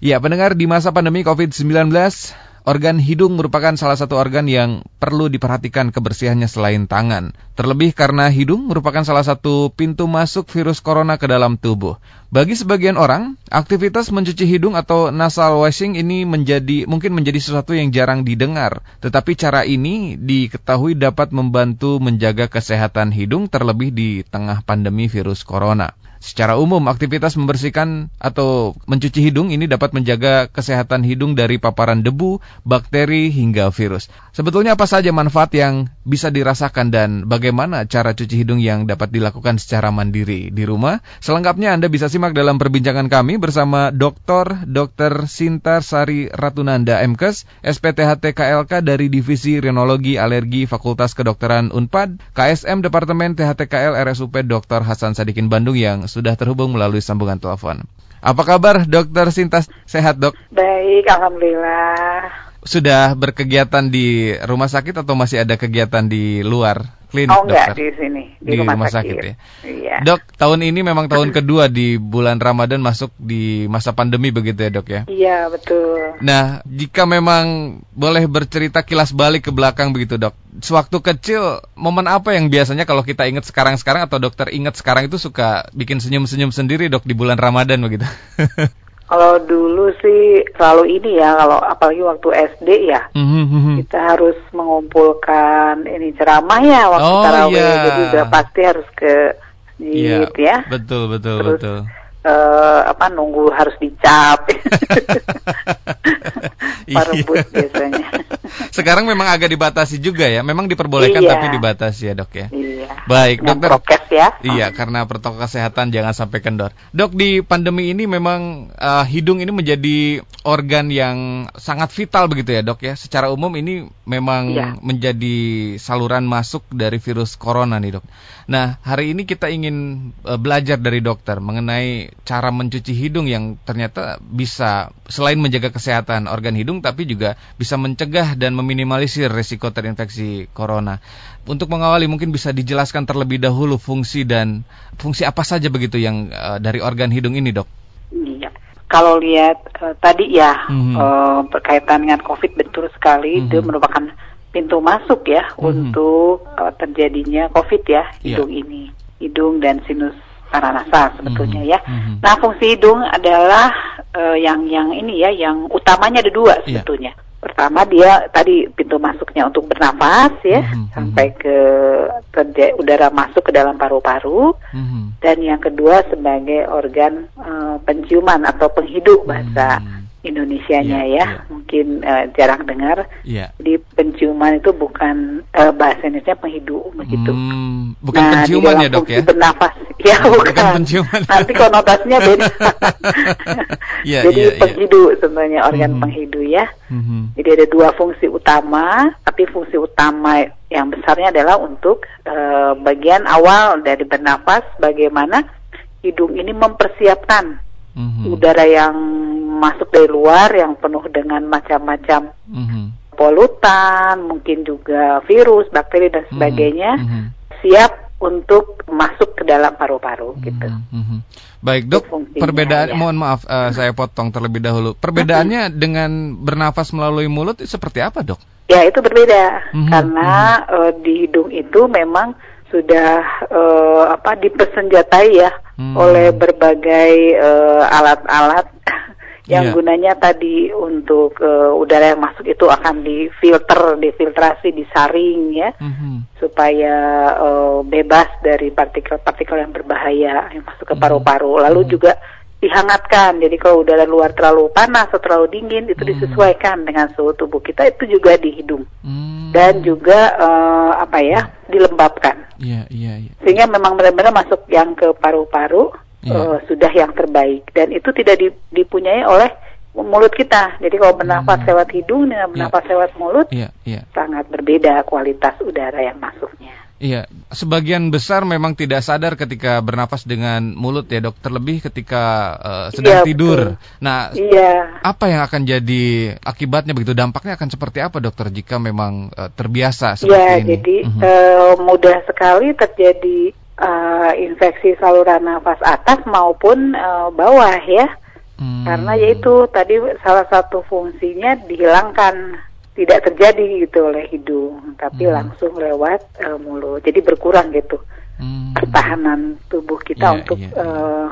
Ya, pendengar di masa pandemi COVID-19, organ hidung merupakan salah satu organ yang perlu diperhatikan kebersihannya selain tangan. Terlebih karena hidung merupakan salah satu pintu masuk virus corona ke dalam tubuh. Bagi sebagian orang, aktivitas mencuci hidung atau nasal washing ini menjadi mungkin menjadi sesuatu yang jarang didengar. Tetapi cara ini diketahui dapat membantu menjaga kesehatan hidung terlebih di tengah pandemi virus corona. Secara umum, aktivitas membersihkan atau mencuci hidung ini dapat menjaga kesehatan hidung dari paparan debu, bakteri, hingga virus. Sebetulnya apa saja manfaat yang bisa dirasakan dan bagaimana cara cuci hidung yang dapat dilakukan secara mandiri di rumah? Selengkapnya Anda bisa simak dalam perbincangan kami bersama Dr. Dr. Sintar Sari Ratunanda MKes, SPTHT KLK dari Divisi Rinologi Alergi Fakultas Kedokteran UNPAD, KSM Departemen THTKL RSUP Dr. Hasan Sadikin Bandung yang sudah terhubung melalui sambungan telepon. Apa kabar Dokter Sintas? Sehat dok? Baik, Alhamdulillah. Sudah berkegiatan di rumah sakit atau masih ada kegiatan di luar? klinik oh, enggak, dokter? di sini, di, di rumah, rumah sakit. sakit ya. Iya. Dok, tahun ini memang tahun kedua di bulan Ramadan masuk di masa pandemi begitu ya, Dok ya? Iya, betul. Nah, jika memang boleh bercerita kilas balik ke belakang begitu, Dok. Sewaktu kecil, momen apa yang biasanya kalau kita ingat sekarang-sekarang atau dokter ingat sekarang itu suka bikin senyum-senyum sendiri, Dok, di bulan Ramadan begitu? Kalau dulu sih selalu ini ya, kalau apalagi waktu SD ya, mm-hmm. kita harus mengumpulkan ini ceramah ya waktu oh, tarawih, yeah. jadi udah pasti harus ke masjid yeah, ya. Betul betul Terus, betul uh, apa nunggu harus dicap. Parebut iya. biasanya. Sekarang memang agak dibatasi juga ya. Memang diperbolehkan iya. tapi dibatasi ya, Dok ya. Iya. Baik, Dengan Dokter. Prokes ya. Iya, karena protokol kesehatan jangan sampai kendor. Dok, di pandemi ini memang uh, hidung ini menjadi organ yang sangat vital begitu ya, Dok ya. Secara umum ini memang iya. menjadi saluran masuk dari virus corona nih, Dok. Nah, hari ini kita ingin uh, belajar dari dokter mengenai cara mencuci hidung yang ternyata bisa selain menjaga kesehatan organ hidung tapi juga bisa mencegah dan meminimalisir risiko terinfeksi corona. Untuk mengawali mungkin bisa dijelaskan terlebih dahulu fungsi dan fungsi apa saja begitu yang uh, dari organ hidung ini, Dok? Iya. Kalau lihat uh, tadi ya mm -hmm. uh, berkaitan dengan COVID betul sekali mm -hmm. itu merupakan pintu masuk ya mm-hmm. untuk uh, terjadinya COVID ya iya. hidung yeah. ini, hidung dan sinus paranasa sebetulnya mm-hmm. ya. Mm-hmm. Nah fungsi hidung adalah uh, yang yang ini ya, yang utamanya ada dua iya. sebetulnya. Yeah. Pertama dia tadi pintu masuknya untuk bernafas ya mm-hmm. sampai ke terja- udara masuk ke dalam paru-paru mm-hmm. dan yang kedua sebagai organ uh, penciuman atau penghidup bahasa mm-hmm Indonesianya yeah, ya, yeah. mungkin uh, jarang dengar. Yeah. Jadi penciuman itu bukan uh, bahasa Indonesia penghidup begitu. Hmm, bukan nah, penciuman ya dok ya? Bernafas, ya bukan. bukan penciuman. Nanti konotasinya beda. yeah, Jadi yeah, penghidu yeah. sebenarnya organ mm-hmm. penghidu ya. Mm-hmm. Jadi ada dua fungsi utama, tapi fungsi utama yang besarnya adalah untuk uh, bagian awal dari bernafas, bagaimana hidung ini mempersiapkan mm-hmm. udara yang masuk dari luar yang penuh dengan macam-macam mm-hmm. polutan, mungkin juga virus, bakteri dan mhm. sebagainya, mm-hmm. siap untuk masuk ke dalam paru-paru mm-hmm. gitu. Mm-hmm. Baik dok, perbedaan, ya. mohon maaf uh, saya potong terlebih dahulu. Perbedaannya mm-hmm. dengan bernafas melalui mulut seperti apa dok? Ya itu berbeda mm-hmm. karena mm-hmm. Uh, di hidung itu memang sudah uh, apa dipersenjatai ya hmm. oleh berbagai uh, alat-alat yang yeah. gunanya tadi untuk uh, udara yang masuk itu akan difilter, difiltrasi, disaring ya, mm-hmm. supaya uh, bebas dari partikel-partikel yang berbahaya yang masuk ke mhm. paru-paru. Lalu mm-hmm. juga dihangatkan. Jadi kalau udara luar terlalu panas atau terlalu dingin itu mm-hmm. disesuaikan dengan suhu tubuh kita itu juga di hidung mm-hmm. dan juga uh, apa ya dilembabkan. Yeah, yeah, yeah. Sehingga memang benar-benar masuk yang ke paru-paru yeah. Iya. uh, sudah yang terbaik dan itu tidak dipunyai oleh mulut kita. Jadi kalau bernafas hmm. lewat hidung dengan bernafas yeah. lewat mulut yeah. Yeah. sangat berbeda kualitas udara yang masuknya. Iya, sebagian besar memang tidak sadar ketika bernafas dengan mulut ya dok, terlebih ketika uh, sedang iya, tidur. Betul. Nah, iya. apa yang akan jadi akibatnya begitu? Dampaknya akan seperti apa dokter jika memang uh, terbiasa seperti ya, ini? jadi uh -huh. uh, mudah sekali terjadi uh, infeksi saluran nafas atas maupun uh, bawah ya. Hmm. Karena yaitu tadi salah satu fungsinya dihilangkan tidak terjadi gitu oleh hidung, tapi hmm. langsung lewat uh, mulut. Jadi berkurang gitu hmm. pertahanan tubuh kita yeah, untuk yeah, uh,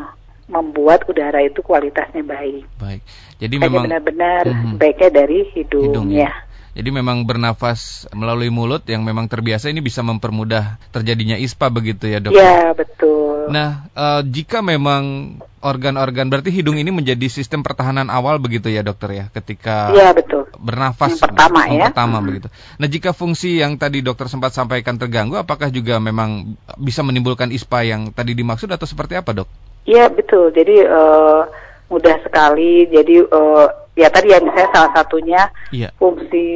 membuat udara itu kualitasnya baik. Baik. Jadi Hanya memang benar-benar hmm. baiknya dari hidung, hidung ya. Jadi memang bernafas melalui mulut yang memang terbiasa ini bisa mempermudah terjadinya ISPA begitu ya dok? Ya betul. Nah uh, jika memang organ-organ berarti hidung ini menjadi sistem pertahanan awal begitu ya dokter ya ketika ya, betul. Bernafas yang pertama yang ya. pertama hmm. begitu. Nah jika fungsi yang tadi dokter sempat sampaikan terganggu apakah juga memang bisa menimbulkan ISPA yang tadi dimaksud atau seperti apa dok? Iya betul. Jadi uh, mudah sekali. Jadi uh, ya tadi yang misalnya salah satunya yeah. fungsi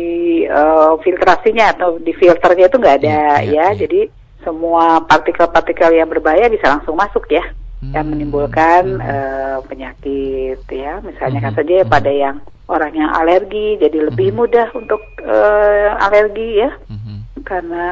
uh, filtrasinya atau di filternya itu nggak ada yeah, yeah, ya yeah. jadi semua partikel-partikel yang berbahaya bisa langsung masuk ya hmm. yang menimbulkan hmm. uh, penyakit ya misalnya hmm. kan saja ya pada yang orang yang alergi jadi lebih hmm. mudah untuk uh, alergi ya hmm. karena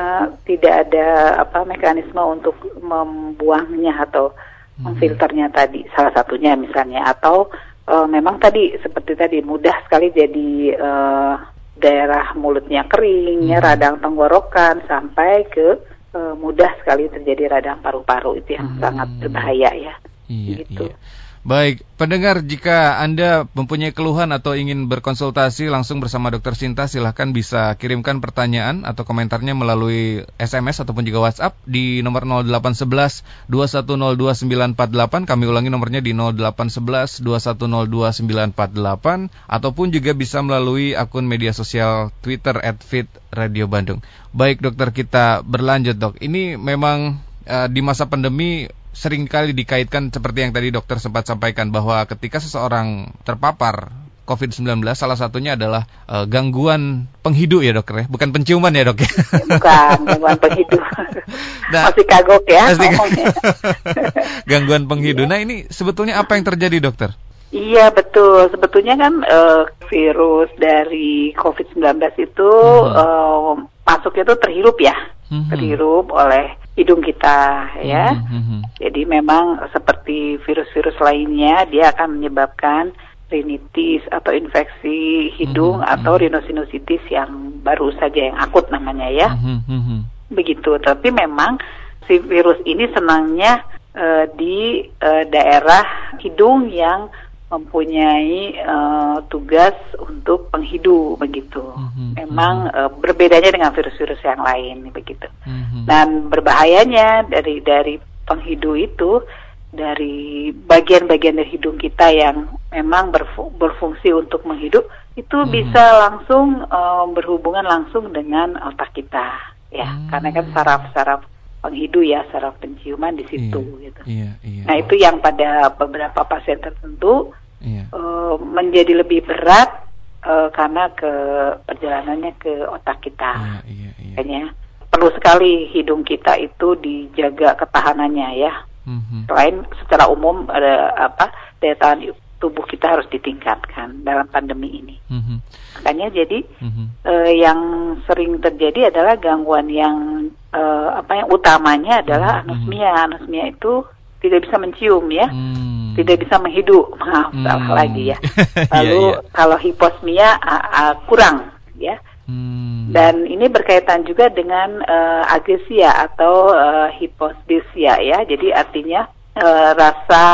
tidak ada apa mekanisme untuk membuangnya atau hmm. memfilternya tadi salah satunya misalnya atau uh, memang tadi seperti tadi mudah sekali jadi uh, daerah mulutnya kering, ya, hmm. radang tenggorokan sampai ke uh, mudah sekali terjadi radang paru-paru itu yang hmm. sangat berbahaya ya. Iya, gitu. iya. Baik, pendengar jika Anda mempunyai keluhan atau ingin berkonsultasi langsung bersama Dokter Sinta silahkan bisa kirimkan pertanyaan atau komentarnya melalui SMS ataupun juga WhatsApp di nomor 0811 2102948 kami ulangi nomornya di 0811 2102948 ataupun juga bisa melalui akun media sosial Twitter @fit_radio Bandung. Baik dokter kita berlanjut dok. Ini memang uh, di masa pandemi sering kali dikaitkan seperti yang tadi dokter sempat sampaikan bahwa ketika seseorang terpapar COVID-19 salah satunya adalah uh, gangguan penghidu ya dokter ya, bukan penciuman ya dok ya? Bukan gangguan penghidu. Nah, masih kagok ya. Masih gangguan penghidu. Nah ini sebetulnya apa yang terjadi dokter? Iya betul. Sebetulnya kan uh, virus dari COVID-19 itu hmm. uh, masuknya itu terhirup ya, hmm. terhirup oleh hidung kita ya. Mm-hmm. Jadi memang seperti virus-virus lainnya dia akan menyebabkan rinitis atau infeksi hidung mm-hmm. atau rhinosinusitis yang baru saja yang akut namanya ya. Mm-hmm. Begitu. Tapi memang si virus ini senangnya uh, di uh, daerah hidung yang mempunyai uh, tugas untuk penghidu begitu. Mm-hmm. Memang uh, berbedanya dengan virus-virus yang lain begitu. Mm-hmm. Dan berbahayanya dari dari penghidu itu dari bagian-bagian dari hidung kita yang memang berfu- berfungsi untuk menghidup itu mm-hmm. bisa langsung uh, berhubungan langsung dengan otak kita ya mm-hmm. karena kan saraf-saraf penghidu ya saraf penciuman di situ iya, gitu. Iya, iya. Nah itu yang pada beberapa pasien tertentu iya. uh, menjadi lebih berat uh, karena ke perjalanannya ke otak kita. Iya, iya, iya. Makanya perlu sekali hidung kita itu dijaga ketahanannya ya. Mm-hmm. Selain secara umum ada apa daya tahan tubuh kita harus ditingkatkan dalam pandemi ini. Mm-hmm. Makanya jadi mm-hmm. yang sering terjadi adalah gangguan yang uh, apa yang utamanya adalah mm-hmm. anosmia. Anosmia itu tidak bisa mencium ya. Mm tidak bisa menghidup maaf hmm. salah lagi ya iya, lalu yeah, yeah. kalau hiposmia uh, uh, kurang ya hmm. dan ini berkaitan juga dengan uh, agresia atau uh, hiposdesia ya jadi artinya uh, rasa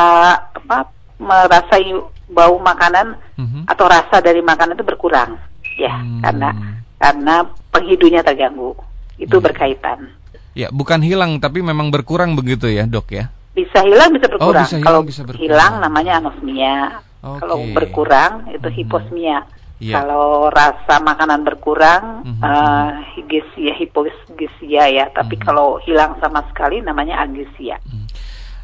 apa merasa bau makanan hmm. atau rasa dari makanan itu berkurang ya hmm. karena karena penghidunya terganggu itu hmm. berkaitan ya bukan hilang tapi memang berkurang begitu ya dok ya bisa hilang bisa berkurang. Oh, bisa hilang, Kalau bisa berkurang. hilang namanya anosmia. Okay. Kalau berkurang itu hmm. hiposmia. Yeah. Kalau rasa makanan berkurang, mm -hmm. uh, higesia, hipogesia ya. Tapi mm -hmm. kalau hilang sama sekali namanya agesia. Mm.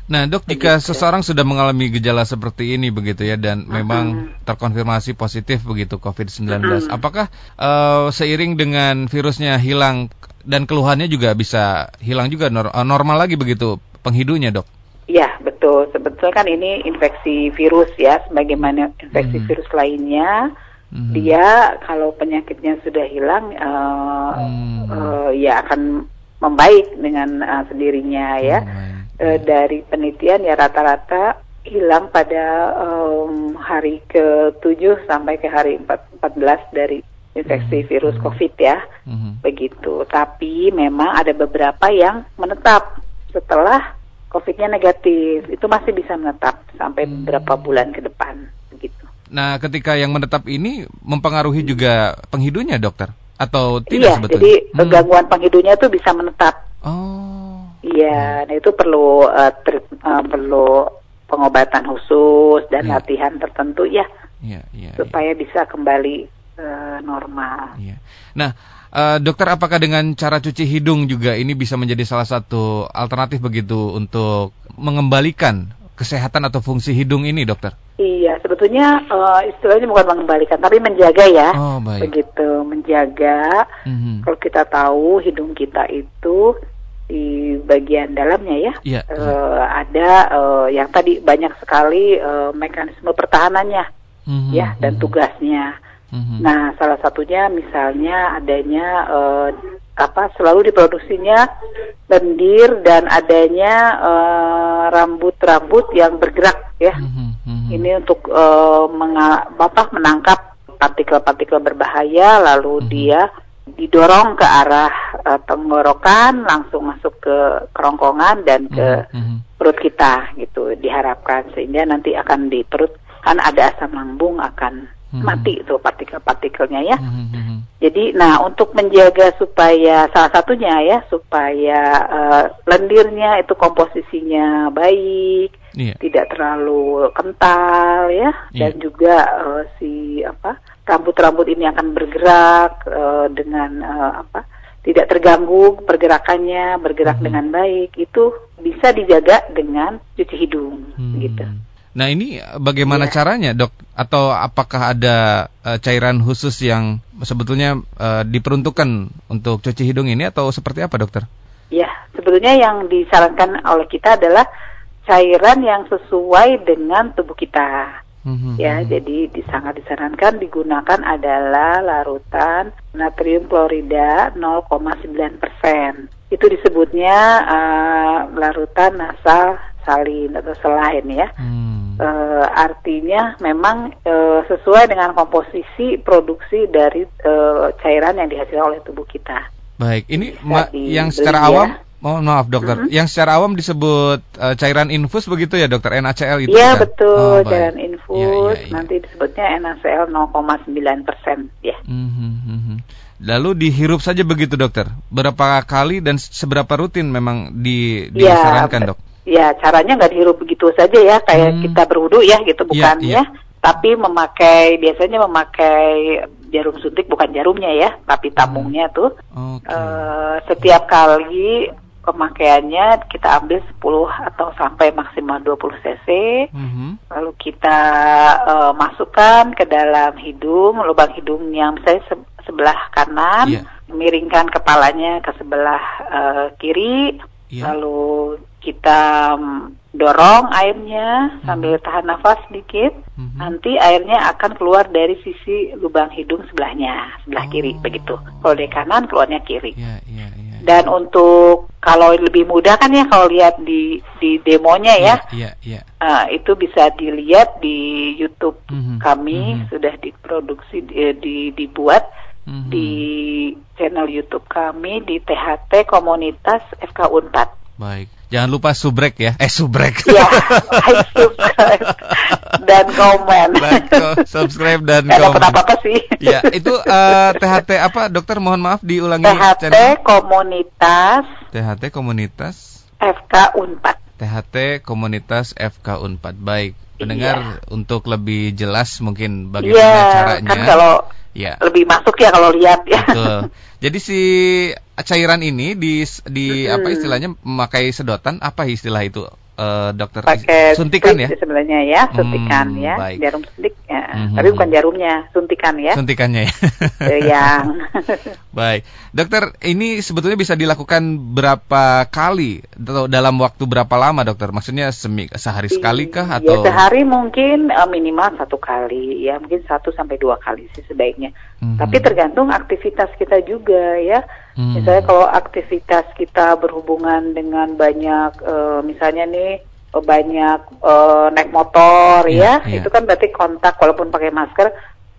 Nah, dok, jika begitu. seseorang sudah mengalami gejala seperti ini begitu ya, dan mm -hmm. memang terkonfirmasi positif begitu COVID-19, mm -hmm. apakah uh, seiring dengan virusnya hilang dan keluhannya juga bisa hilang juga normal lagi begitu penghidunya, dok? Ya, betul. Sebetulnya kan ini infeksi virus ya, sebagaimana infeksi hmm. virus lainnya. Hmm. Dia kalau penyakitnya sudah hilang, uh, hmm. uh, ya akan membaik dengan uh, sendirinya ya. Hmm. Uh, dari penelitian ya rata-rata hilang pada um, hari ke-7 sampai ke hari 4, 14 dari infeksi hmm. virus. COVID ya. Hmm. Begitu. Tapi memang ada beberapa yang menetap setelah COVID-nya negatif. Itu masih bisa menetap sampai hmm. beberapa bulan ke depan begitu. Nah, ketika yang menetap ini mempengaruhi juga penghidunya, dokter? Atau tidak iya, sebetulnya? jadi hmm. gangguan penghidunya itu bisa menetap. Oh. Iya, hmm. nah itu perlu uh, uh, perlu pengobatan khusus dan ya. latihan tertentu ya, ya, ya supaya ya. bisa kembali uh, normal. Ya. Nah, uh, dokter, apakah dengan cara cuci hidung juga ini bisa menjadi salah satu alternatif begitu untuk mengembalikan kesehatan atau fungsi hidung ini, dokter? Iya, sebetulnya uh, istilahnya bukan mengembalikan, tapi menjaga ya. Oh, baik. Begitu, menjaga. Mm -hmm. Kalau kita tahu hidung kita itu di bagian dalamnya ya, yeah, uh, yeah. ada uh, yang tadi banyak sekali uh, mekanisme pertahanannya mm-hmm, ya dan mm-hmm. tugasnya. Mm-hmm. Nah, salah satunya misalnya adanya uh, apa selalu diproduksinya lendir dan adanya rambut-rambut uh, yang bergerak ya. Mm-hmm, mm-hmm. Ini untuk uh, menga- apa menangkap partikel-partikel berbahaya lalu mm-hmm. dia didorong ke arah uh, tenggorokan langsung masuk ke kerongkongan dan ke mm -hmm. perut kita gitu diharapkan sehingga nanti akan di perut kan ada asam lambung akan -hmm. mati itu partikel-partikelnya ya. Mm -hmm. Jadi nah untuk menjaga supaya salah satunya ya supaya uh, lendirnya itu komposisinya baik, yeah. tidak terlalu kental ya yeah. dan juga uh, si apa rambut-rambut ini akan bergerak uh, dengan uh, apa tidak terganggu pergerakannya bergerak hmm. dengan baik itu bisa dijaga dengan cuci hidung hmm. gitu. Nah ini bagaimana ya. caranya dok? Atau apakah ada uh, cairan khusus yang sebetulnya uh, diperuntukkan untuk cuci hidung ini atau seperti apa dokter? Ya sebetulnya yang disarankan oleh kita adalah cairan yang sesuai dengan tubuh kita. Mm-hmm. Ya, mm-hmm. jadi sangat disarankan digunakan adalah larutan natrium klorida 0,9 persen. Itu disebutnya uh, larutan nasal salin atau selain ya. Mm. Uh, artinya memang uh, sesuai dengan komposisi produksi dari uh, cairan yang dihasilkan oleh tubuh kita. Baik, ini yang secara awam Mohon maaf dokter, mm -hmm. yang secara awam disebut uh, cairan infus begitu ya dokter NaCl itu? Iya betul, oh, cairan infus. Ya, ya, ya. Nanti disebutnya NaCl 0,9 persen ya. Mm -hmm. Lalu dihirup saja begitu dokter? Berapa kali dan seberapa rutin memang di, ya, disarankan dok? Ya caranya nggak dihirup begitu saja ya, kayak hmm. kita berwudu ya gitu bukan ya, ya. Tapi memakai biasanya memakai jarum suntik bukan jarumnya ya, tapi tabungnya tuh. Okay. Uh, eh, setiap kali pemakaiannya kita ambil 10 atau sampai maksimal 20 cc. Mm-hmm. Lalu kita uh, masukkan ke dalam hidung, lubang hidung yang misalnya se- sebelah kanan, yeah. miringkan kepalanya ke sebelah uh, kiri. Yeah. Lalu kita um, dorong airnya mm-hmm. sambil tahan nafas sedikit. Mm-hmm. Nanti airnya akan keluar dari sisi lubang hidung sebelahnya, sebelah oh. kiri begitu. Kalau di kanan keluarnya kiri. Yeah, yeah, yeah. Dan untuk kalau lebih mudah kan ya kalau lihat di di demonya ya, yeah, yeah, yeah. Uh, itu bisa dilihat di YouTube mm -hmm. kami mm -hmm. sudah diproduksi di, di dibuat mm -hmm. di channel YouTube kami di THT Komunitas FK Unpad. Baik. Jangan lupa subrek ya. Eh subrek. Ya, subscribe dan komen. Like, subscribe dan Gak komen. apa apa sih. Ya, itu uh, eh, THT apa, dokter? Mohon maaf diulangi. THT channel. Komunitas. THT Komunitas. FK Unpad. THT Komunitas FK Unpad. Baik. Pendengar iya. untuk lebih jelas mungkin bagaimana iya, caranya. Kan kalau ya. lebih masuk ya kalau lihat ya. Betul. Jadi si cairan ini di di hmm. apa istilahnya memakai sedotan apa istilah itu? Uh, dokter pakai suntikan ya? sebenarnya ya suntikan hmm, ya baik. jarum suntik ya. hmm, tapi bukan jarumnya suntikan ya. Suntikannya ya. Yang baik. Dokter ini sebetulnya bisa dilakukan berapa kali atau dalam waktu berapa lama dokter? Maksudnya semi, sehari sekali kah iya, atau? ya, sehari mungkin uh, minimal satu kali. Ya mungkin satu sampai dua kali sih sebaiknya. Hmm. tapi tergantung aktivitas kita juga ya Hmm. Misalnya kalau aktivitas kita berhubungan dengan banyak, uh, misalnya nih banyak uh, naik motor ya, ya, ya itu kan berarti kontak walaupun pakai masker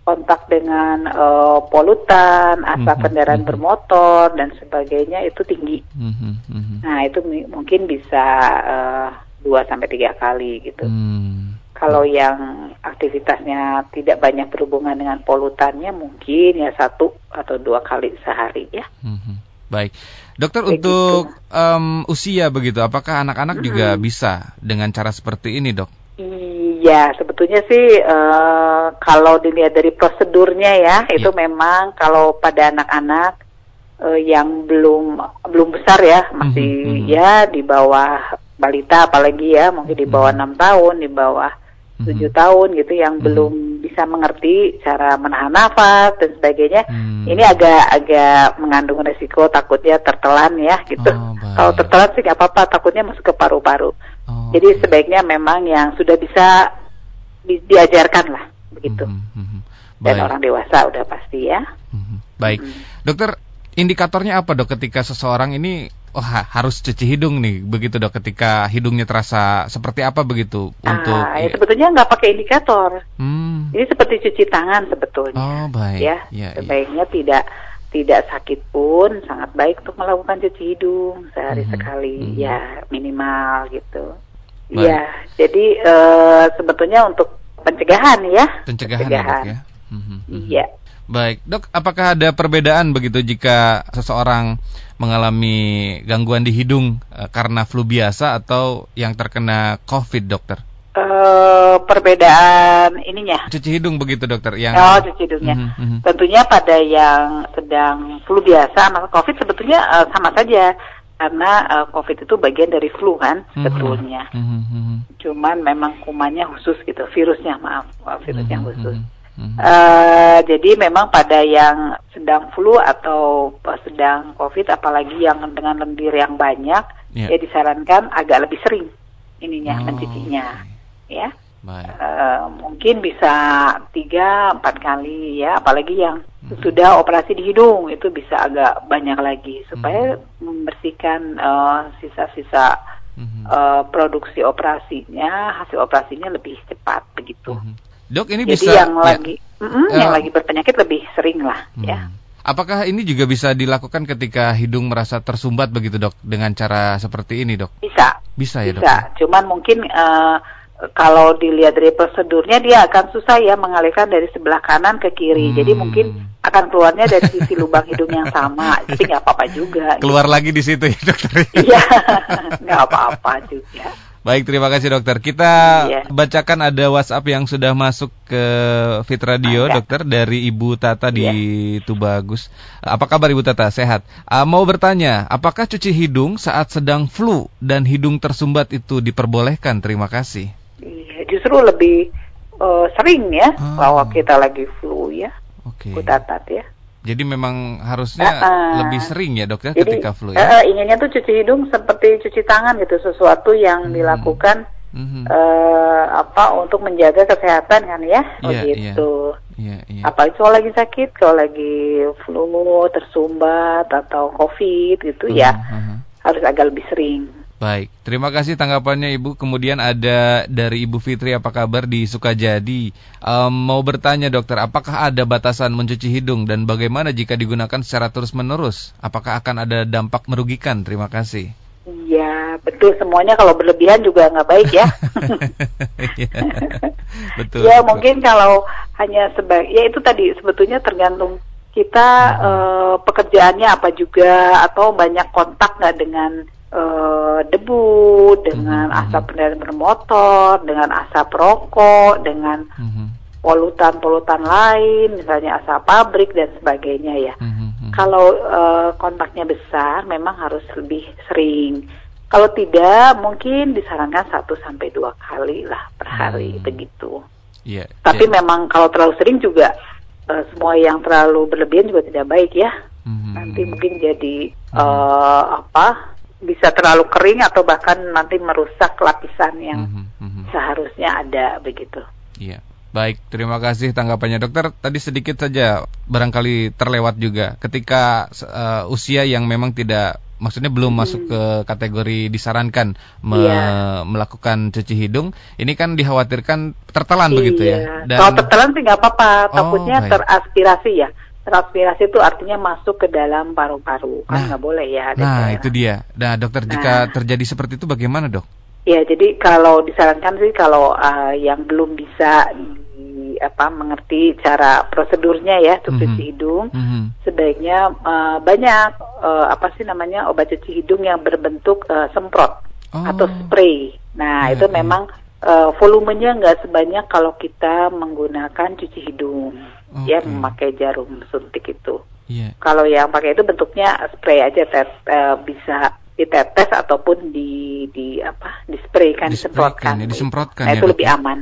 kontak dengan uh, polutan, asap mm-hmm. kendaraan mm-hmm. bermotor dan sebagainya itu tinggi. Mm-hmm. Nah itu mungkin bisa dua sampai tiga kali gitu. Mm. Kalau yang aktivitasnya tidak banyak berhubungan dengan polutannya mungkin ya satu atau dua kali sehari ya. Mm-hmm. Baik, dokter Begitu. untuk um, usia begitu, apakah anak-anak mm-hmm. juga bisa dengan cara seperti ini dok? Iya, sebetulnya sih uh, kalau dilihat dari prosedurnya ya, yeah. itu memang kalau pada anak-anak uh, yang belum belum besar ya, masih mm -hmm. ya di bawah balita apalagi ya, mungkin di bawah enam mm -hmm. tahun, di bawah. Tujuh mm -hmm. tahun gitu yang mm -hmm. belum bisa mengerti cara menahan nafas dan sebagainya. Mm. Ini agak-agak mengandung resiko takutnya tertelan ya gitu. Oh, kalau tertelan sih nggak apa-apa, takutnya masuk ke paru-paru. Oh, Jadi sebaiknya memang yang sudah bisa di, diajarkan lah begitu. Mm -hmm. Dan orang dewasa udah pasti ya. Mm -hmm. Baik, mm -hmm. dokter indikatornya apa dok ketika seseorang ini oh harus cuci hidung nih begitu dok ketika hidungnya terasa seperti apa begitu ah, untuk ya sebetulnya nggak pakai indikator hmm. ini seperti cuci tangan sebetulnya oh baik ya, ya sebaiknya ya. tidak tidak sakit pun sangat baik untuk melakukan cuci hidung sehari -hmm. sekali -hmm. ya minimal gitu Iya, jadi uh, sebetulnya untuk pencegahan ya. Pencegahan, ya, pencegahan. ya. Mhm, mhm. Iya. Baik, dok, apakah ada perbedaan begitu jika seseorang mengalami gangguan di hidung uh, karena flu biasa atau yang terkena COVID, dokter? Uh, perbedaan ininya. Cuci hidung begitu, dokter? Yang oh, cuci hidungnya. Uh -huh. Tentunya pada yang sedang flu biasa, maka COVID sebetulnya uh, sama saja karena uh, COVID itu bagian dari flu kan mm-hmm. sebetulnya. Mm-hmm. Cuman memang kumannya khusus gitu, virusnya maaf, virusnya mm-hmm. khusus. Uh, jadi memang pada yang sedang flu atau sedang COVID, apalagi yang dengan lendir yang banyak, yeah. ya disarankan agak lebih sering ininya oh. mencucinya, ya. Uh, mungkin bisa tiga empat kali ya, apalagi yang hmm. sudah operasi di hidung itu bisa agak banyak lagi supaya hmm. membersihkan uh, sisa-sisa hmm. uh, produksi operasinya, hasil operasinya lebih cepat begitu. Hmm. Dok ini Jadi bisa yang ya, lagi mm -mm, uh, yang lagi berpenyakit lebih sering lah hmm. ya. Apakah ini juga bisa dilakukan ketika hidung merasa tersumbat begitu dok dengan cara seperti ini dok? Bisa. Bisa ya dok. Bisa. Cuman mungkin uh, kalau dilihat dari prosedurnya dia akan susah ya mengalihkan dari sebelah kanan ke kiri. Hmm. Jadi mungkin akan keluarnya dari sisi lubang hidung yang sama. Tapi nggak apa-apa juga. Keluar gitu. lagi di situ ya dokter. Iya, nggak apa-apa juga. Baik, terima kasih dokter. Kita iya. bacakan ada WhatsApp yang sudah masuk ke Fit Radio, Maka. dokter dari Ibu Tata di iya. Tubagus. Apa kabar Ibu Tata? Sehat. Uh, mau bertanya, apakah cuci hidung saat sedang flu dan hidung tersumbat itu diperbolehkan? Terima kasih justru lebih uh, sering ya hmm. kalau kita lagi flu ya. Oke. Okay. ya. Jadi memang harusnya uh, uh, lebih sering ya dok ya jadi, ketika flu ya. Uh, inginnya tuh cuci hidung seperti cuci tangan gitu sesuatu yang hmm. dilakukan hmm. Uh, apa untuk menjaga kesehatan kan ya oh yeah, gitu. Yeah. Yeah, yeah. Apalagi kalau lagi sakit, kalau lagi flu, tersumbat atau covid gitu uh, ya uh, harus agak lebih sering. Baik, terima kasih tanggapannya Ibu. Kemudian ada dari Ibu Fitri, apa kabar di Sukajadi? Um, mau bertanya dokter, apakah ada batasan mencuci hidung dan bagaimana jika digunakan secara terus-menerus? Apakah akan ada dampak merugikan? Terima kasih. Iya, betul. Semuanya kalau berlebihan juga nggak baik ya. Iya, betul. ya betul. mungkin kalau hanya sebagai, ya itu tadi sebetulnya tergantung kita hmm. uh, pekerjaannya apa juga atau banyak kontak nggak dengan uh, debu, dengan mm -hmm. asap kendaraan bermotor, dengan asap rokok, dengan mm-hmm. polutan-polutan mm -hmm. lain, misalnya asap pabrik dan sebagainya ya. Mm -hmm. Kalau uh, kontaknya besar, memang harus lebih sering. Kalau tidak, mungkin disarankan satu sampai dua kali lah per hari hmm. begitu. Yeah, Tapi yeah. memang kalau terlalu sering juga uh, semua yang terlalu berlebihan juga tidak baik ya. Mm -hmm. Nanti mungkin jadi mm -hmm. uh, apa bisa terlalu kering atau bahkan nanti merusak lapisan yang mm -hmm. seharusnya ada begitu. Iya. Baik, terima kasih tanggapannya dokter. Tadi sedikit saja barangkali terlewat juga ketika uh, usia yang memang tidak maksudnya belum hmm. masuk ke kategori disarankan me yeah. melakukan cuci hidung, ini kan dikhawatirkan tertelan iya. begitu ya. Dan... Kalau tertelan sih nggak apa-apa, oh, takutnya baik. teraspirasi ya. Teraspirasi itu artinya masuk ke dalam paru-paru, kan nah, nggak boleh ya. Nah itu dia. Nah dokter, nah. jika terjadi seperti itu bagaimana dok? Ya jadi kalau disarankan sih kalau uh, yang belum bisa apa mengerti cara prosedurnya ya mm -hmm. cuci hidung, mm -hmm. sebaiknya uh, banyak uh, apa sih namanya obat cuci hidung yang berbentuk uh, semprot oh. atau spray. Nah yeah, itu yeah. memang uh, volumenya nggak sebanyak kalau kita menggunakan cuci hidung, okay. ya memakai jarum suntik itu. Yeah. Kalau yang pakai itu bentuknya spray aja, tet, uh, bisa ditetes ataupun di di apa dispraykan disemprotkan ya, disemprotkan nah, ya, itu lebih ya? aman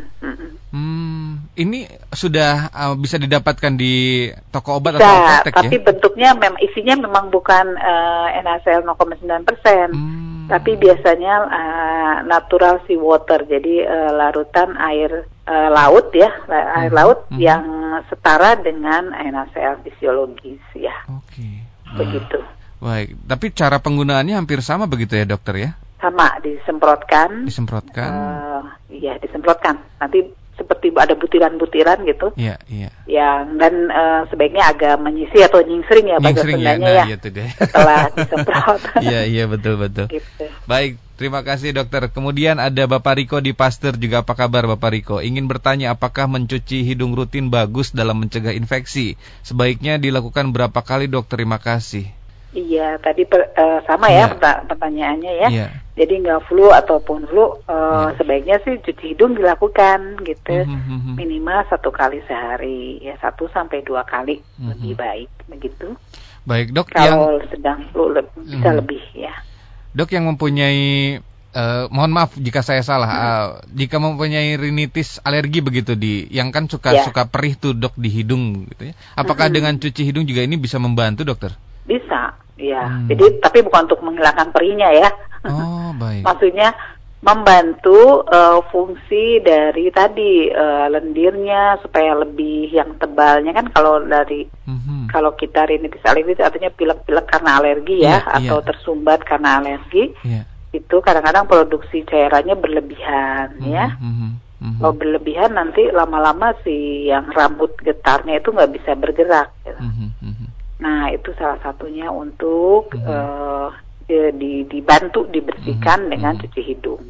hmm, ini sudah uh, bisa didapatkan di toko obat bisa, atau apotek tapi ya? bentuknya memang isinya memang bukan uh, NaCl 0,9 persen hmm. Tapi biasanya uh, natural sea water jadi uh, larutan air uh, laut ya air hmm. laut hmm. yang setara dengan NaCl fisiologis ya okay. begitu Baik, tapi cara penggunaannya hampir sama begitu ya dokter ya? Sama, disemprotkan. Disemprotkan. Uh, iya, disemprotkan. Nanti seperti ada butiran-butiran gitu. Iya, iya. Yang dan uh, sebaiknya agak menyisi atau nyingsring ya bahasa ya, nah, ya. Iya tuh deh. Setelah disemprot. Iya, iya betul betul. Gitu. Baik, terima kasih dokter. Kemudian ada Bapak Riko di Pasteur juga apa kabar Bapak Riko? Ingin bertanya apakah mencuci hidung rutin bagus dalam mencegah infeksi? Sebaiknya dilakukan berapa kali dok? Terima kasih. Iya, tadi per, uh, sama ya yeah. pertanyaannya ya. Yeah. Jadi nggak flu ataupun flu, uh, yeah. sebaiknya sih cuci hidung dilakukan gitu, mm -hmm. minimal satu kali sehari, ya satu sampai dua kali mm -hmm. lebih baik begitu. Baik dok. Kalau yang... sedang flu le bisa mm. lebih ya. Dok yang mempunyai Uh, mohon maaf jika saya salah. Hmm. Uh, jika mempunyai rinitis alergi begitu di, yang kan suka yeah. suka perih tuh dok di hidung, gitu ya. Apakah hmm. dengan cuci hidung juga ini bisa membantu dokter? Bisa, ya. Hmm. Jadi tapi bukan untuk menghilangkan perihnya ya. Oh, baik. Maksudnya membantu uh, fungsi dari tadi uh, lendirnya supaya lebih yang tebalnya kan kalau dari mm-hmm. kalau kita rinitis alergi artinya pilek-pilek karena alergi ya yeah, atau yeah. tersumbat karena alergi yeah. itu kadang-kadang produksi cairannya berlebihan mm-hmm. ya mm-hmm. kalau berlebihan nanti lama-lama si yang rambut getarnya itu nggak bisa bergerak gitu. mm-hmm. Nah, itu salah satunya untuk hmm. uh, di, dibantu dibersihkan hmm. dengan hmm. cuci hidung.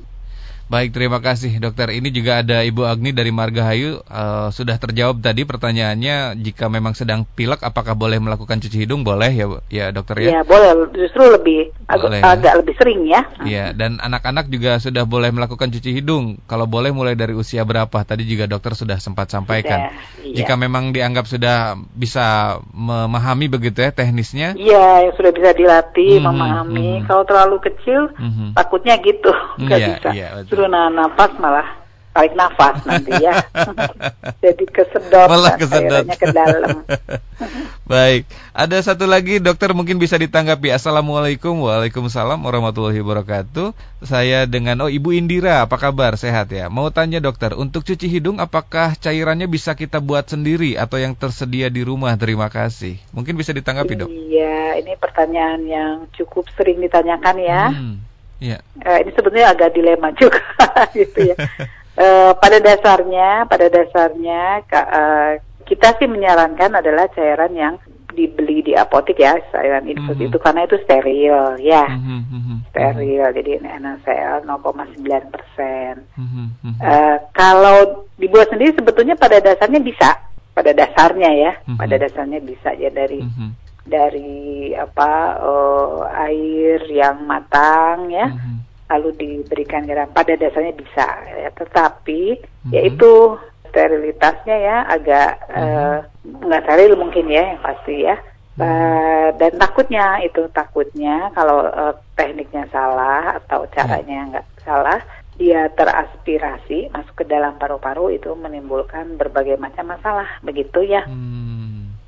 Baik, terima kasih dokter. Ini juga ada Ibu Agni dari Margahayu. Uh, sudah terjawab tadi pertanyaannya, jika memang sedang pilek, apakah boleh melakukan cuci hidung? Boleh ya, ya dokter ya? Ya boleh, justru lebih boleh, ag agak lebih sering ya. Iya, dan anak-anak juga sudah boleh melakukan cuci hidung. Kalau boleh mulai dari usia berapa? Tadi juga dokter sudah sempat sampaikan. Sudah, iya. Jika memang dianggap sudah bisa memahami begitu ya teknisnya? Iya, sudah bisa dilatih hmm, memahami. Hmm. Kalau terlalu kecil, hmm. takutnya gitu, iya, bisa. Iya, suruh nahan nafas malah tarik nafas nanti ya. Jadi kesedot malah kesedot ke dalam. Baik, ada satu lagi dokter mungkin bisa ditanggapi. Assalamualaikum, waalaikumsalam warahmatullahi wabarakatuh. Saya dengan oh Ibu Indira, apa kabar? Sehat ya? Mau tanya dokter, untuk cuci hidung apakah cairannya bisa kita buat sendiri atau yang tersedia di rumah? Terima kasih. Mungkin bisa ditanggapi dok. Iya, ini pertanyaan yang cukup sering ditanyakan ya. Hmm Yeah. Iya. Uh, ini sebetulnya agak dilema juga gitu ya. uh, pada dasarnya, pada dasarnya uh, kita sih menyarankan adalah cairan yang dibeli di apotek ya cairan infus mm -hmm. itu karena itu steril ya mm -hmm. steril jadi NaCl 0,9 persen mm -hmm. uh, kalau dibuat sendiri sebetulnya pada dasarnya bisa pada dasarnya ya mm -hmm. pada dasarnya bisa ya dari mm -hmm dari apa uh, air yang matang ya mm-hmm. lalu diberikan garam pada dasarnya bisa ya tetapi mm-hmm. yaitu sterilitasnya ya agak mm-hmm. uh, nggak steril mungkin ya yang pasti ya mm-hmm. uh, dan takutnya itu takutnya kalau uh, tekniknya salah atau caranya nggak mm-hmm. salah dia teraspirasi masuk ke dalam paru-paru itu menimbulkan berbagai macam masalah begitu ya. Hmm.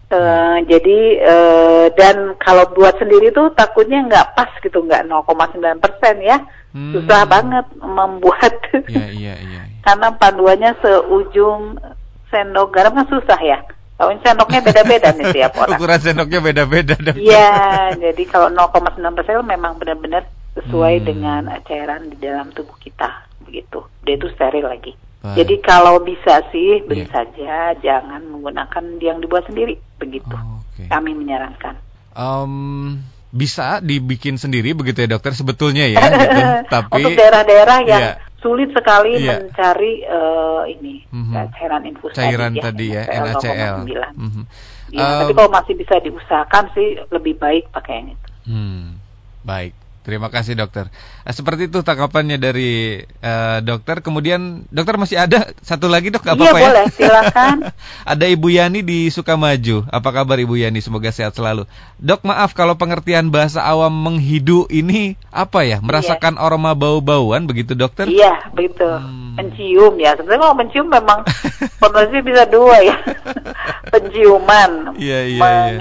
Uh, jadi uh, dan kalau buat sendiri tuh takutnya nggak pas gitu nggak 0,9 persen ya hmm. susah banget membuat yeah, yeah, yeah, karena panduannya seujung sendok garam kan susah ya Kalau sendoknya beda-beda nih tiap orang. Ukuran sendoknya beda-beda. Iya, jadi kalau 0,9 persen memang benar-benar sesuai hmm. dengan cairan di dalam tubuh kita, begitu. Dia itu steril lagi. Baik. Jadi kalau bisa sih beli yeah. saja, jangan menggunakan yang dibuat sendiri, begitu. Oh, okay. Kami menyarankan. Um, bisa dibikin sendiri begitu ya dokter sebetulnya ya. gitu. Tapi untuk daerah-daerah yang yeah sulit sekali iya. mencari uh, ini mm-hmm. cairan infus cairan tadi, ya, tadi ya NaCl. Mm-hmm. Ya, um, tapi kalau masih bisa diusahakan sih lebih baik pakai yang itu. Hmm, baik. Terima kasih dokter. Nah, seperti itu tanggapannya dari uh, dokter. Kemudian dokter masih ada satu lagi dok, apa apa iya, boleh, silakan. ada Ibu Yani di Sukamaju. Apa kabar Ibu Yani? Semoga sehat selalu. Dok maaf kalau pengertian bahasa awam menghidu ini apa ya? Merasakan iya. aroma bau-bauan begitu dokter? Iya begitu. Hmm. Mencium ya. Sebenarnya kalau mencium memang penulisnya bisa dua ya. Penciuman, iya, iya, iya.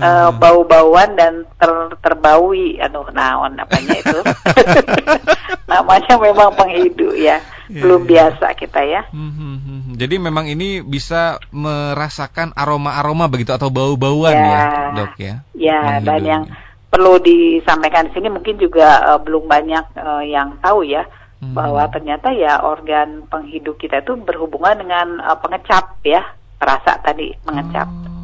Menghirup uh, bau-bauan dan ter terbaui. Aduh naon apanya itu. Namanya memang penghidu ya. Yeah, belum yeah. biasa kita ya. Hmm, hmm, hmm, jadi memang ini bisa merasakan aroma-aroma begitu atau bau-bauan yeah. ya dok ya ya dan yang perlu disampaikan di sini mungkin juga uh, belum banyak uh, yang tahu ya hmm. bahwa ternyata ya organ penghidup kita itu berhubungan dengan uh, pengecap ya. Rasa tadi mengecap. Oh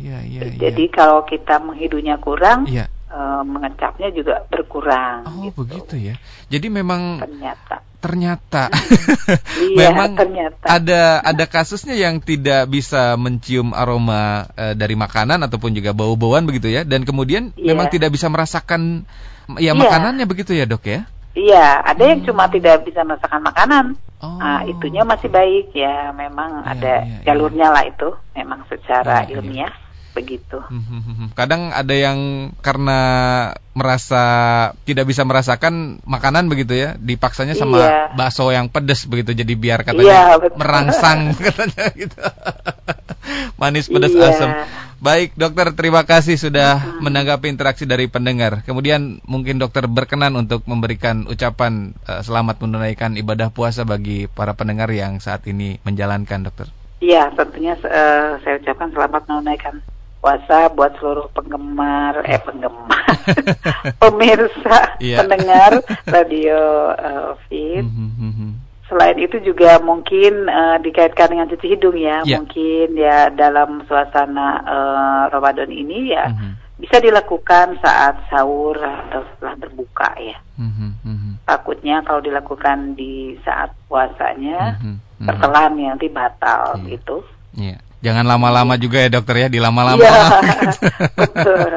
Ya, ya, Jadi ya. kalau kita menghidunya kurang, ya. uh, mengecapnya juga berkurang. Oh gitu. begitu ya. Jadi memang ternyata ternyata iya, memang ternyata. ada ada kasusnya yang tidak bisa mencium aroma uh, dari makanan ataupun juga bau-bauan begitu ya. Dan kemudian iya. memang tidak bisa merasakan ya iya. makanannya begitu ya dok ya. Iya, ada yang cuma hmm. tidak bisa merasakan makanan. Oh. Nah, itunya masih baik ya, memang ya, ada ya, jalurnya ya. lah itu, memang secara ya, ilmiah. Ya begitu. Hmm, Kadang ada yang karena merasa tidak bisa merasakan makanan begitu ya, dipaksanya sama iya. bakso yang pedas begitu, jadi biar katanya iya, merangsang katanya gitu. Manis pedas iya. asam. Baik dokter, terima kasih sudah hmm. menanggapi interaksi dari pendengar. Kemudian mungkin dokter berkenan untuk memberikan ucapan uh, selamat menunaikan ibadah puasa bagi para pendengar yang saat ini menjalankan dokter. Iya, tentunya uh, saya ucapkan selamat menunaikan puasa buat seluruh penggemar eh penggemar pemirsa yeah. pendengar radio uh, Fit. Mm -hmm. Selain itu juga mungkin uh, dikaitkan dengan cuci hidung ya, yeah. mungkin ya dalam suasana uh, Ramadan ini ya mm -hmm. bisa dilakukan saat sahur atau setelah berbuka ya. Mm -hmm. Takutnya kalau dilakukan di saat puasanya mm -hmm. tertelan ya, nanti batal yeah. gitu. Yeah. Jangan lama-lama juga ya dokter ya, dilama-lama. Iya, betul.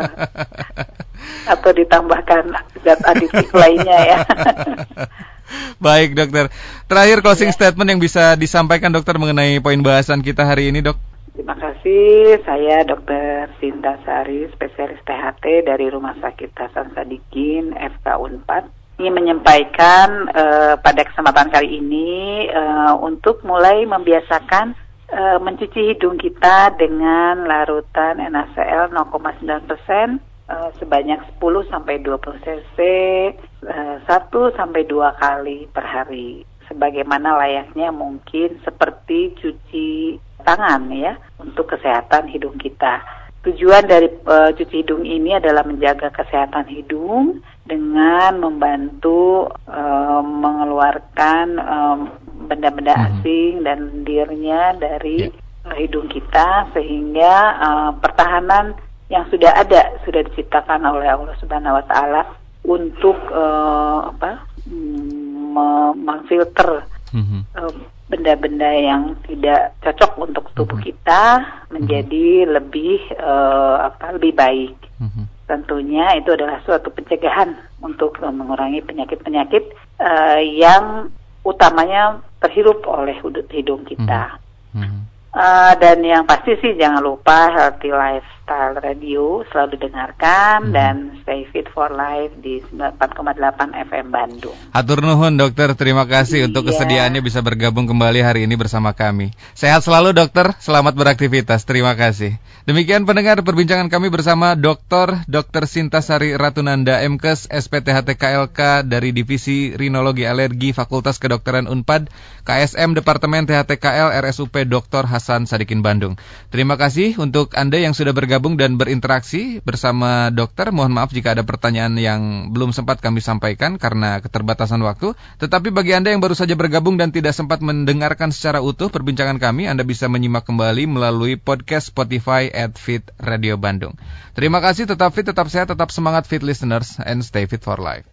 Atau ditambahkan zat aditif lainnya ya. Baik dokter. Terakhir closing ya. statement yang bisa disampaikan dokter mengenai poin bahasan kita hari ini dok. Terima kasih. Saya Dr. Sinta Sari, spesialis THT dari Rumah Sakit Hasan Sadikin, FK Unpad. Ini menyampaikan uh, pada kesempatan kali ini uh, untuk mulai membiasakan uh, mencuci hidung kita dengan larutan NaCl 0,9 persen uh, sebanyak 10 sampai 20 cc uh, 1 sampai 2 kali per hari sebagaimana layaknya mungkin seperti cuci tangan ya untuk kesehatan hidung kita. Tujuan dari uh, cuci hidung ini adalah menjaga kesehatan hidung dengan membantu uh, mengeluarkan um, benda-benda hmm. asing dan lendirnya dari yeah. hidung kita sehingga uh, pertahanan yang sudah ada sudah diciptakan oleh Allah Subhanahu wa taala untuk uh, apa? memfilter mm-hmm. uh, benda-benda yang tidak cocok untuk tubuh mm-hmm. kita menjadi mm-hmm. lebih uh, apa lebih baik. Mm-hmm. Tentunya itu adalah suatu pencegahan untuk mengurangi penyakit-penyakit uh, yang utamanya terhirup oleh hidung kita. Hmm. Hmm. Uh, dan yang pasti sih jangan lupa Healthy Lifestyle Radio selalu dengarkan hmm. dan Stay Fit for Life di 94,8 FM Bandung. Atur nuhun dokter, terima kasih iya. untuk kesediaannya bisa bergabung kembali hari ini bersama kami. Sehat selalu dokter, selamat beraktivitas, terima kasih. Demikian pendengar perbincangan kami bersama Dr. Dr. Sintasari Ratunanda MKes SPTHT KLK dari Divisi Rinologi Alergi Fakultas Kedokteran Unpad KSM Departemen THTKL RSUP Dr. Hasan Hasan Sadikin Bandung. Terima kasih untuk Anda yang sudah bergabung dan berinteraksi bersama dokter. Mohon maaf jika ada pertanyaan yang belum sempat kami sampaikan karena keterbatasan waktu. Tetapi bagi Anda yang baru saja bergabung dan tidak sempat mendengarkan secara utuh perbincangan kami, Anda bisa menyimak kembali melalui podcast Spotify at Fit Radio Bandung. Terima kasih, tetap fit, tetap sehat, tetap semangat fit listeners, and stay fit for life.